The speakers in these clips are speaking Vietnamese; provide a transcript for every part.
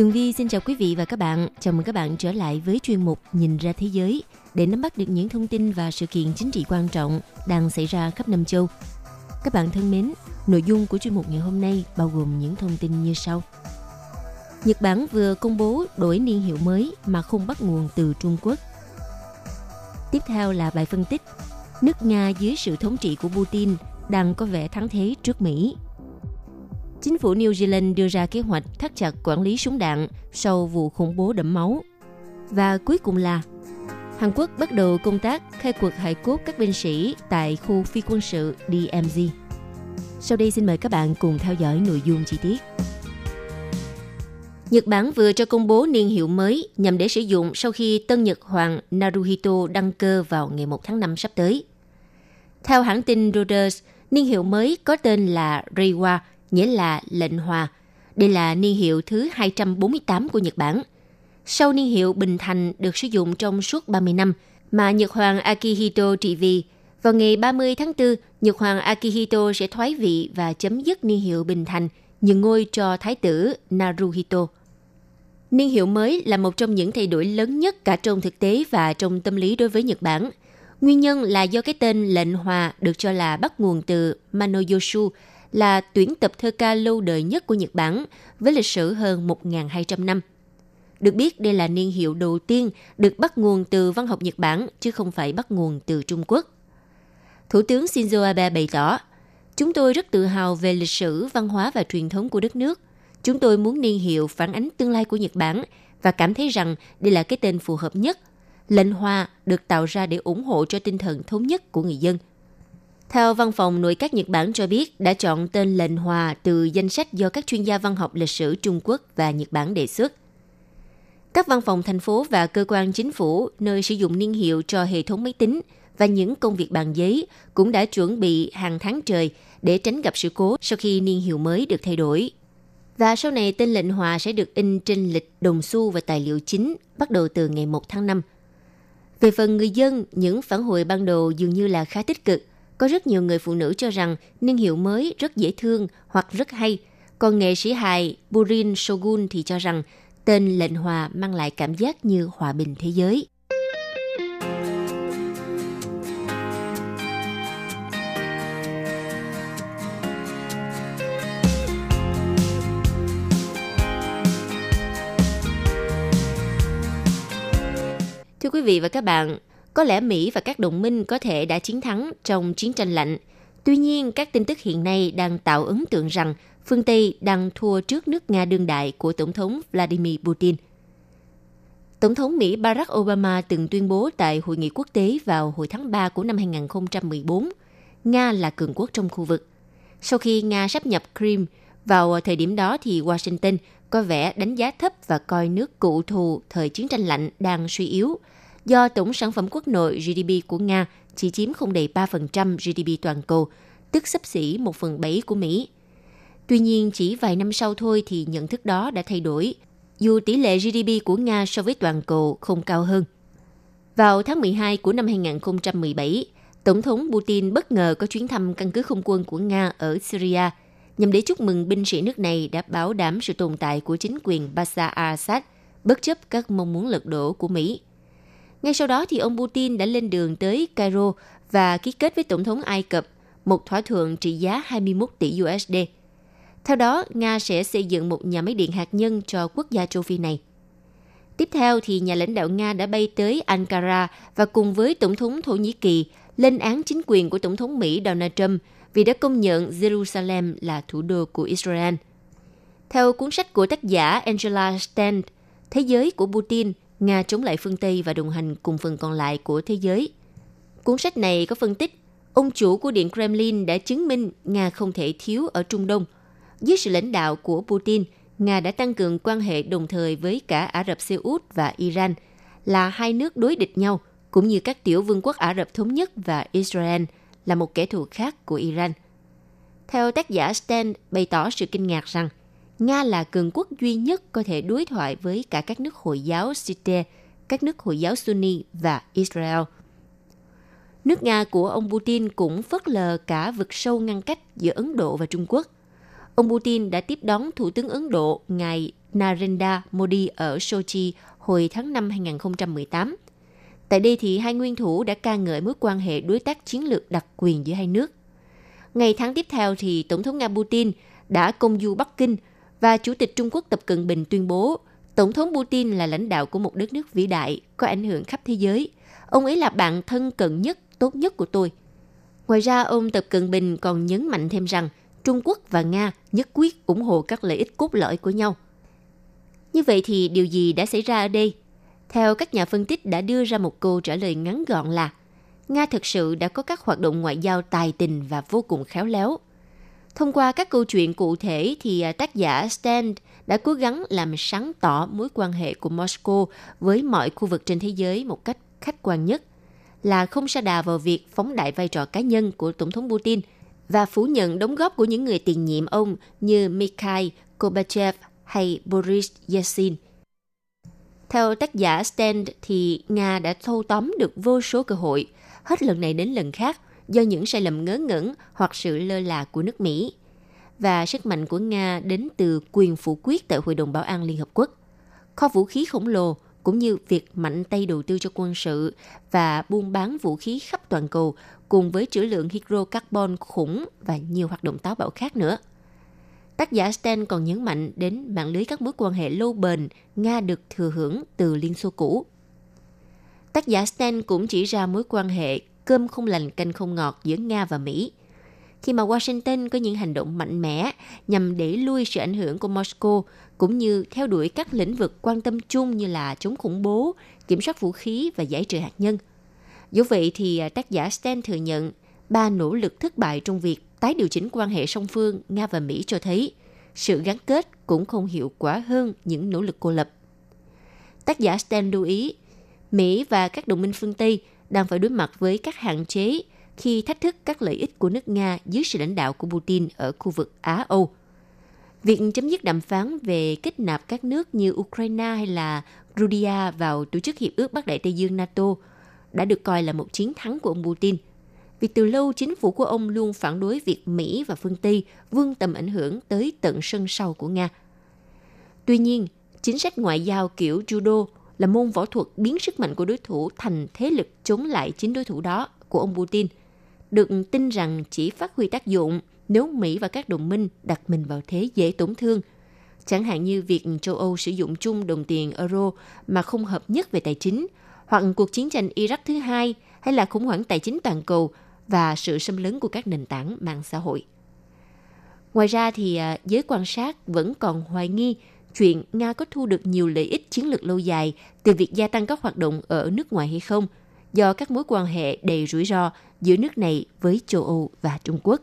Tường Vi xin chào quý vị và các bạn. Chào mừng các bạn trở lại với chuyên mục Nhìn ra thế giới để nắm bắt được những thông tin và sự kiện chính trị quan trọng đang xảy ra khắp năm châu. Các bạn thân mến, nội dung của chuyên mục ngày hôm nay bao gồm những thông tin như sau. Nhật Bản vừa công bố đổi niên hiệu mới mà không bắt nguồn từ Trung Quốc. Tiếp theo là bài phân tích. Nước Nga dưới sự thống trị của Putin đang có vẻ thắng thế trước Mỹ chính phủ New Zealand đưa ra kế hoạch thắt chặt quản lý súng đạn sau vụ khủng bố đẫm máu. Và cuối cùng là Hàn Quốc bắt đầu công tác khai quật hải cốt các binh sĩ tại khu phi quân sự DMZ. Sau đây xin mời các bạn cùng theo dõi nội dung chi tiết. Nhật Bản vừa cho công bố niên hiệu mới nhằm để sử dụng sau khi tân Nhật Hoàng Naruhito đăng cơ vào ngày 1 tháng 5 sắp tới. Theo hãng tin Reuters, niên hiệu mới có tên là Reiwa nghĩa là lệnh hòa. Đây là niên hiệu thứ 248 của Nhật Bản. Sau niên hiệu Bình Thành được sử dụng trong suốt 30 năm, mà Nhật Hoàng Akihito trị vì, vào ngày 30 tháng 4, Nhật Hoàng Akihito sẽ thoái vị và chấm dứt niên hiệu Bình Thành, nhường ngôi cho Thái tử Naruhito. Niên hiệu mới là một trong những thay đổi lớn nhất cả trong thực tế và trong tâm lý đối với Nhật Bản. Nguyên nhân là do cái tên lệnh hòa được cho là bắt nguồn từ Manoyoshu, là tuyển tập thơ ca lâu đời nhất của Nhật Bản với lịch sử hơn 1.200 năm. Được biết đây là niên hiệu đầu tiên được bắt nguồn từ văn học Nhật Bản chứ không phải bắt nguồn từ Trung Quốc. Thủ tướng Shinzo Abe bày tỏ, Chúng tôi rất tự hào về lịch sử, văn hóa và truyền thống của đất nước. Chúng tôi muốn niên hiệu phản ánh tương lai của Nhật Bản và cảm thấy rằng đây là cái tên phù hợp nhất. Lệnh Hoa được tạo ra để ủng hộ cho tinh thần thống nhất của người dân – theo văn phòng nội các Nhật Bản cho biết đã chọn tên lệnh hòa từ danh sách do các chuyên gia văn học lịch sử Trung Quốc và Nhật Bản đề xuất. Các văn phòng thành phố và cơ quan chính phủ nơi sử dụng niên hiệu cho hệ thống máy tính và những công việc bằng giấy cũng đã chuẩn bị hàng tháng trời để tránh gặp sự cố sau khi niên hiệu mới được thay đổi. Và sau này tên lệnh hòa sẽ được in trên lịch đồng xu và tài liệu chính bắt đầu từ ngày 1 tháng 5. Về phần người dân, những phản hồi ban đầu dường như là khá tích cực có rất nhiều người phụ nữ cho rằng niên hiệu mới rất dễ thương hoặc rất hay, còn nghệ sĩ hài Burin Shogun thì cho rằng tên lệnh hòa mang lại cảm giác như hòa bình thế giới. Thưa quý vị và các bạn, có lẽ Mỹ và các đồng minh có thể đã chiến thắng trong chiến tranh lạnh. Tuy nhiên, các tin tức hiện nay đang tạo ấn tượng rằng phương Tây đang thua trước nước Nga đương đại của Tổng thống Vladimir Putin. Tổng thống Mỹ Barack Obama từng tuyên bố tại hội nghị quốc tế vào hồi tháng 3 của năm 2014, Nga là cường quốc trong khu vực. Sau khi Nga sắp nhập Crimea, vào thời điểm đó thì Washington có vẻ đánh giá thấp và coi nước cụ thù thời chiến tranh lạnh đang suy yếu – do tổng sản phẩm quốc nội GDP của Nga chỉ chiếm không đầy 3% GDP toàn cầu, tức sấp xỉ 1 phần 7 của Mỹ. Tuy nhiên, chỉ vài năm sau thôi thì nhận thức đó đã thay đổi, dù tỷ lệ GDP của Nga so với toàn cầu không cao hơn. Vào tháng 12 của năm 2017, Tổng thống Putin bất ngờ có chuyến thăm căn cứ không quân của Nga ở Syria nhằm để chúc mừng binh sĩ nước này đã bảo đảm sự tồn tại của chính quyền Bashar al-Assad bất chấp các mong muốn lật đổ của Mỹ. Ngay sau đó thì ông Putin đã lên đường tới Cairo và ký kết với Tổng thống Ai Cập một thỏa thuận trị giá 21 tỷ USD. Theo đó, Nga sẽ xây dựng một nhà máy điện hạt nhân cho quốc gia châu Phi này. Tiếp theo thì nhà lãnh đạo Nga đã bay tới Ankara và cùng với Tổng thống Thổ Nhĩ Kỳ lên án chính quyền của Tổng thống Mỹ Donald Trump vì đã công nhận Jerusalem là thủ đô của Israel. Theo cuốn sách của tác giả Angela Stent, Thế giới của Putin Nga chống lại phương Tây và đồng hành cùng phần còn lại của thế giới. Cuốn sách này có phân tích, ông chủ của Điện Kremlin đã chứng minh Nga không thể thiếu ở Trung Đông. dưới sự lãnh đạo của Putin, Nga đã tăng cường quan hệ đồng thời với cả Ả Rập Xê Út và Iran, là hai nước đối địch nhau, cũng như các tiểu vương quốc Ả Rập Thống Nhất và Israel là một kẻ thù khác của Iran. Theo tác giả Stan bày tỏ sự kinh ngạc rằng Nga là cường quốc duy nhất có thể đối thoại với cả các nước Hồi giáo Shite, các nước Hồi giáo Sunni và Israel. Nước Nga của ông Putin cũng phớt lờ cả vực sâu ngăn cách giữa Ấn Độ và Trung Quốc. Ông Putin đã tiếp đón Thủ tướng Ấn Độ ngài Narendra Modi ở Sochi hồi tháng 5 2018. Tại đây thì hai nguyên thủ đã ca ngợi mối quan hệ đối tác chiến lược đặc quyền giữa hai nước. Ngày tháng tiếp theo thì Tổng thống Nga Putin đã công du Bắc Kinh và Chủ tịch Trung Quốc Tập Cận Bình tuyên bố Tổng thống Putin là lãnh đạo của một đất nước vĩ đại, có ảnh hưởng khắp thế giới. Ông ấy là bạn thân cận nhất, tốt nhất của tôi. Ngoài ra, ông Tập Cận Bình còn nhấn mạnh thêm rằng Trung Quốc và Nga nhất quyết ủng hộ các lợi ích cốt lõi của nhau. Như vậy thì điều gì đã xảy ra ở đây? Theo các nhà phân tích đã đưa ra một câu trả lời ngắn gọn là Nga thực sự đã có các hoạt động ngoại giao tài tình và vô cùng khéo léo. Thông qua các câu chuyện cụ thể thì à, tác giả Stan đã cố gắng làm sáng tỏ mối quan hệ của Moscow với mọi khu vực trên thế giới một cách khách quan nhất, là không sa đà vào việc phóng đại vai trò cá nhân của Tổng thống Putin và phủ nhận đóng góp của những người tiền nhiệm ông như Mikhail Gorbachev hay Boris Yeltsin – theo tác giả Stand thì Nga đã thâu tóm được vô số cơ hội, hết lần này đến lần khác do những sai lầm ngớ ngẩn hoặc sự lơ là của nước Mỹ. Và sức mạnh của Nga đến từ quyền phủ quyết tại Hội đồng Bảo an Liên Hợp Quốc. Kho vũ khí khổng lồ cũng như việc mạnh tay đầu tư cho quân sự và buôn bán vũ khí khắp toàn cầu cùng với trữ lượng hydrocarbon khủng và nhiều hoạt động táo bạo khác nữa – Tác giả Stan còn nhấn mạnh đến mạng lưới các mối quan hệ lâu bền Nga được thừa hưởng từ Liên Xô cũ. Tác giả Stan cũng chỉ ra mối quan hệ cơm không lành canh không ngọt giữa Nga và Mỹ. Khi mà Washington có những hành động mạnh mẽ nhằm đẩy lui sự ảnh hưởng của Moscow cũng như theo đuổi các lĩnh vực quan tâm chung như là chống khủng bố, kiểm soát vũ khí và giải trừ hạt nhân. Dù vậy thì à, tác giả Stan thừa nhận ba nỗ lực thất bại trong việc tái điều chỉnh quan hệ song phương Nga và Mỹ cho thấy sự gắn kết cũng không hiệu quả hơn những nỗ lực cô lập. Tác giả Stan lưu ý, Mỹ và các đồng minh phương Tây đang phải đối mặt với các hạn chế khi thách thức các lợi ích của nước Nga dưới sự lãnh đạo của Putin ở khu vực Á-Âu. Việc chấm dứt đàm phán về kết nạp các nước như Ukraine hay là Georgia vào tổ chức Hiệp ước Bắc Đại Tây Dương NATO đã được coi là một chiến thắng của ông Putin – vì từ lâu chính phủ của ông luôn phản đối việc Mỹ và phương Tây vươn tầm ảnh hưởng tới tận sân sau của Nga. Tuy nhiên, chính sách ngoại giao kiểu judo là môn võ thuật biến sức mạnh của đối thủ thành thế lực chống lại chính đối thủ đó của ông Putin, được tin rằng chỉ phát huy tác dụng nếu Mỹ và các đồng minh đặt mình vào thế dễ tổn thương. Chẳng hạn như việc châu Âu sử dụng chung đồng tiền euro mà không hợp nhất về tài chính, hoặc cuộc chiến tranh Iraq thứ hai, hay là khủng hoảng tài chính toàn cầu và sự xâm lấn của các nền tảng mạng xã hội. Ngoài ra thì à, giới quan sát vẫn còn hoài nghi chuyện Nga có thu được nhiều lợi ích chiến lược lâu dài từ việc gia tăng các hoạt động ở nước ngoài hay không, do các mối quan hệ đầy rủi ro giữa nước này với châu Âu và Trung Quốc.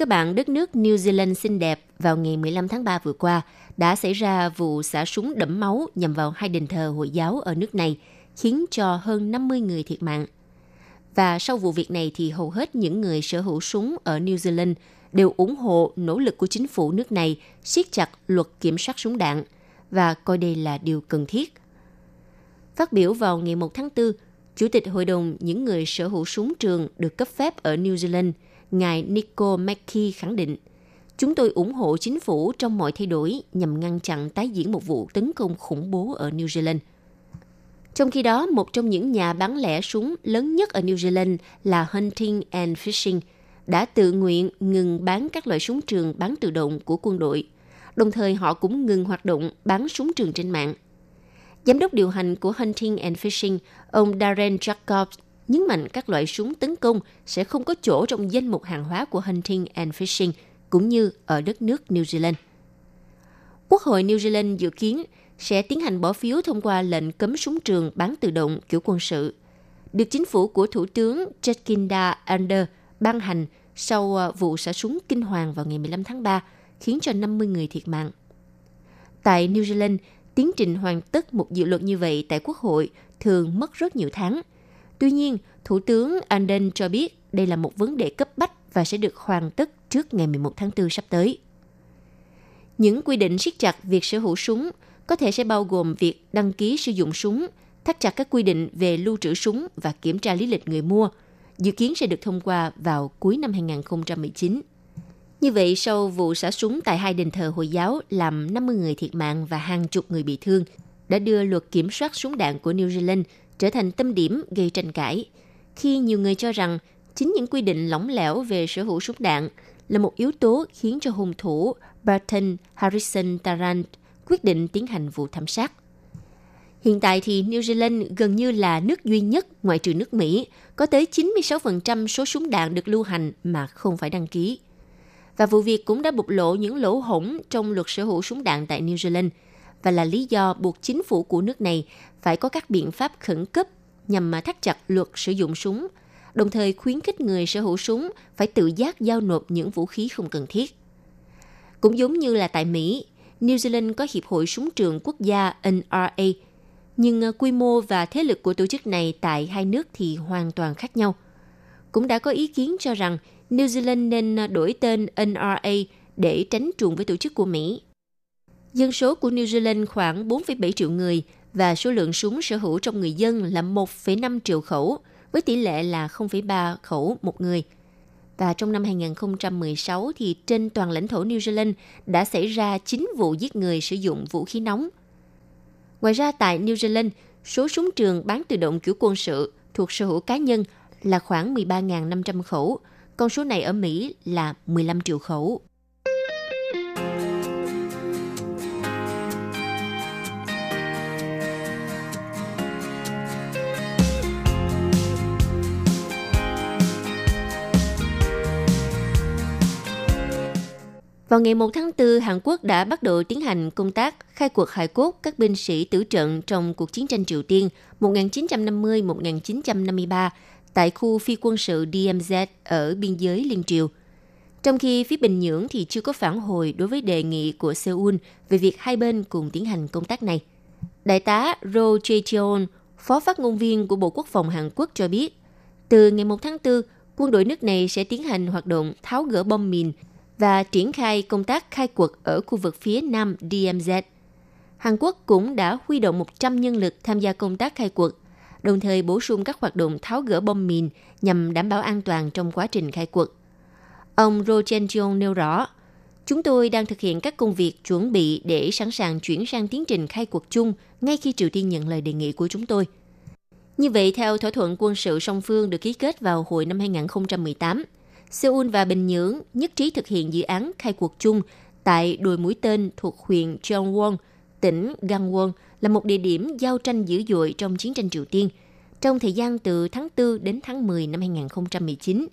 Các bạn, đất nước New Zealand xinh đẹp vào ngày 15 tháng 3 vừa qua đã xảy ra vụ xả súng đẫm máu nhằm vào hai đền thờ Hồi giáo ở nước này, khiến cho hơn 50 người thiệt mạng. Và sau vụ việc này thì hầu hết những người sở hữu súng ở New Zealand đều ủng hộ nỗ lực của chính phủ nước này siết chặt luật kiểm soát súng đạn và coi đây là điều cần thiết. Phát biểu vào ngày 1 tháng 4, Chủ tịch Hội đồng những người sở hữu súng trường được cấp phép ở New Zealand – ngài Nico Mackey khẳng định, chúng tôi ủng hộ chính phủ trong mọi thay đổi nhằm ngăn chặn tái diễn một vụ tấn công khủng bố ở New Zealand. Trong khi đó, một trong những nhà bán lẻ súng lớn nhất ở New Zealand là Hunting and Fishing đã tự nguyện ngừng bán các loại súng trường bán tự động của quân đội. Đồng thời họ cũng ngừng hoạt động bán súng trường trên mạng. Giám đốc điều hành của Hunting and Fishing, ông Darren Jacobs nhấn mạnh các loại súng tấn công sẽ không có chỗ trong danh mục hàng hóa của Hunting and Fishing cũng như ở đất nước New Zealand. Quốc hội New Zealand dự kiến sẽ tiến hành bỏ phiếu thông qua lệnh cấm súng trường bán tự động kiểu quân sự, được chính phủ của Thủ tướng Jacinda Ardern ban hành sau à, vụ xả súng kinh hoàng vào ngày 15 tháng 3, khiến cho 50 người thiệt mạng. Tại New Zealand, tiến trình hoàn tất một dự luật như vậy tại Quốc hội thường mất rất nhiều tháng. Tuy nhiên, Thủ tướng Anden cho biết đây là một vấn đề cấp bách và sẽ được hoàn tất trước ngày 11 tháng 4 sắp tới. Những quy định siết chặt việc sở hữu súng có thể sẽ bao gồm việc đăng ký sử dụng súng, thắt chặt các quy định về lưu trữ súng và kiểm tra lý lịch người mua, dự kiến sẽ được thông qua vào cuối năm 2019. Như vậy, sau vụ xả súng tại hai đền thờ Hồi giáo làm 50 người thiệt mạng và hàng chục người bị thương, đã đưa luật kiểm soát súng đạn của New Zealand trở thành tâm điểm gây tranh cãi, khi nhiều người cho rằng chính những quy định lỏng lẻo về sở hữu súng đạn là một yếu tố khiến cho hung thủ Barton Harrison Tarrant quyết định tiến hành vụ thảm sát. Hiện tại thì New Zealand gần như là nước duy nhất ngoại trừ nước Mỹ có tới 96% số súng đạn được lưu hành mà không phải đăng ký. Và vụ việc cũng đã bộc lộ những lỗ hổng trong luật sở hữu súng đạn tại New Zealand và là lý do buộc chính phủ của nước này phải có các biện pháp khẩn cấp nhằm mà thắt chặt luật sử dụng súng, đồng thời khuyến khích người sở hữu súng phải tự giác giao nộp những vũ khí không cần thiết. Cũng giống như là tại Mỹ, New Zealand có Hiệp hội Súng trường Quốc gia NRA, nhưng à, quy mô và thế lực của tổ chức này tại hai nước thì hoàn toàn khác nhau. Cũng đã có ý kiến cho rằng New Zealand nên à, đổi tên NRA để tránh trùng với tổ chức của Mỹ. Dân số của New Zealand khoảng 4,7 triệu người và số lượng súng sở hữu trong người dân là 1,5 triệu khẩu, với tỷ lệ là 0,3 khẩu một người – và trong năm 2016 thì trên toàn lãnh thổ New Zealand đã xảy ra 9 vụ giết người sử dụng vũ khí nóng. Ngoài ra tại New Zealand, số súng trường bán tự động kiểu quân sự thuộc sở hữu cá nhân là khoảng 13.500 khẩu, con số này ở Mỹ là 15 triệu khẩu. Vào ngày 1 tháng 4, Hàn Quốc đã bắt đầu tiến hành công tác khai cuộc hải cốt các binh sĩ tử trận trong cuộc chiến tranh Triều Tiên 1950-1953 tại khu phi quân sự DMZ ở biên giới Liên Triều. Trong khi phía Bình Nhưỡng thì chưa có phản hồi đối với đề nghị của Seoul về việc hai bên cùng tiến hành công tác này. Đại tá Ro Jae-cheon, phó phát ngôn viên của Bộ Quốc phòng Hàn Quốc cho biết, từ ngày 1 tháng 4, quân đội nước này sẽ tiến hành hoạt động tháo gỡ bom mìn và triển khai công tác khai quật ở khu vực phía nam DMZ. Hàn Quốc cũng đã huy động 100 nhân lực tham gia công tác khai quật, đồng thời bổ sung các hoạt động tháo gỡ bom mìn nhằm đảm bảo an toàn trong quá trình khai quật. Ông Ro Chen Jong nêu rõ, Chúng tôi đang thực hiện các công việc chuẩn bị để sẵn sàng chuyển sang tiến trình khai quật chung ngay khi Triều Tiên nhận lời đề nghị của chúng tôi. Như vậy, theo thỏa thuận quân sự song phương được ký kết vào hồi năm 2018, Seoul và Bình Nhưỡng nhất trí thực hiện dự án khai cuộc chung tại đồi mũi tên thuộc huyện Cheongwon, tỉnh Gangwon là một địa điểm giao tranh dữ dội trong chiến tranh Triều Tiên trong thời gian từ tháng 4 đến tháng 10 năm 2019.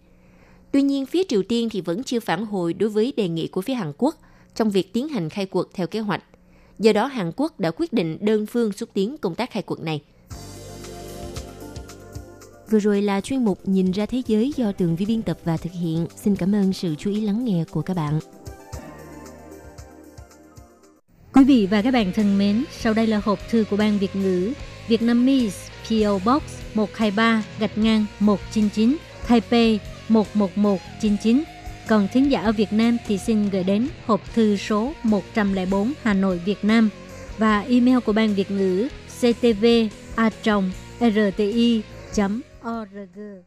Tuy nhiên, phía Triều Tiên thì vẫn chưa phản hồi đối với đề nghị của phía Hàn Quốc trong việc tiến hành khai cuộc theo kế hoạch. Do đó, Hàn Quốc đã quyết định đơn phương xúc tiến công tác khai cuộc này – Vừa rồi là chuyên mục Nhìn ra thế giới do tường vi biên tập và thực hiện. Xin cảm ơn sự chú ý lắng nghe của các bạn. Quý vị và các bạn thân mến, sau đây là hộp thư của Ban Việt ngữ Vietnamese PO Box 123 gạch ngang 199 Taipei 11199. Còn thính giả ở Việt Nam thì xin gửi đến hộp thư số 104 Hà Nội Việt Nam và email của Ban Việt ngữ ctv a rti ağırladı.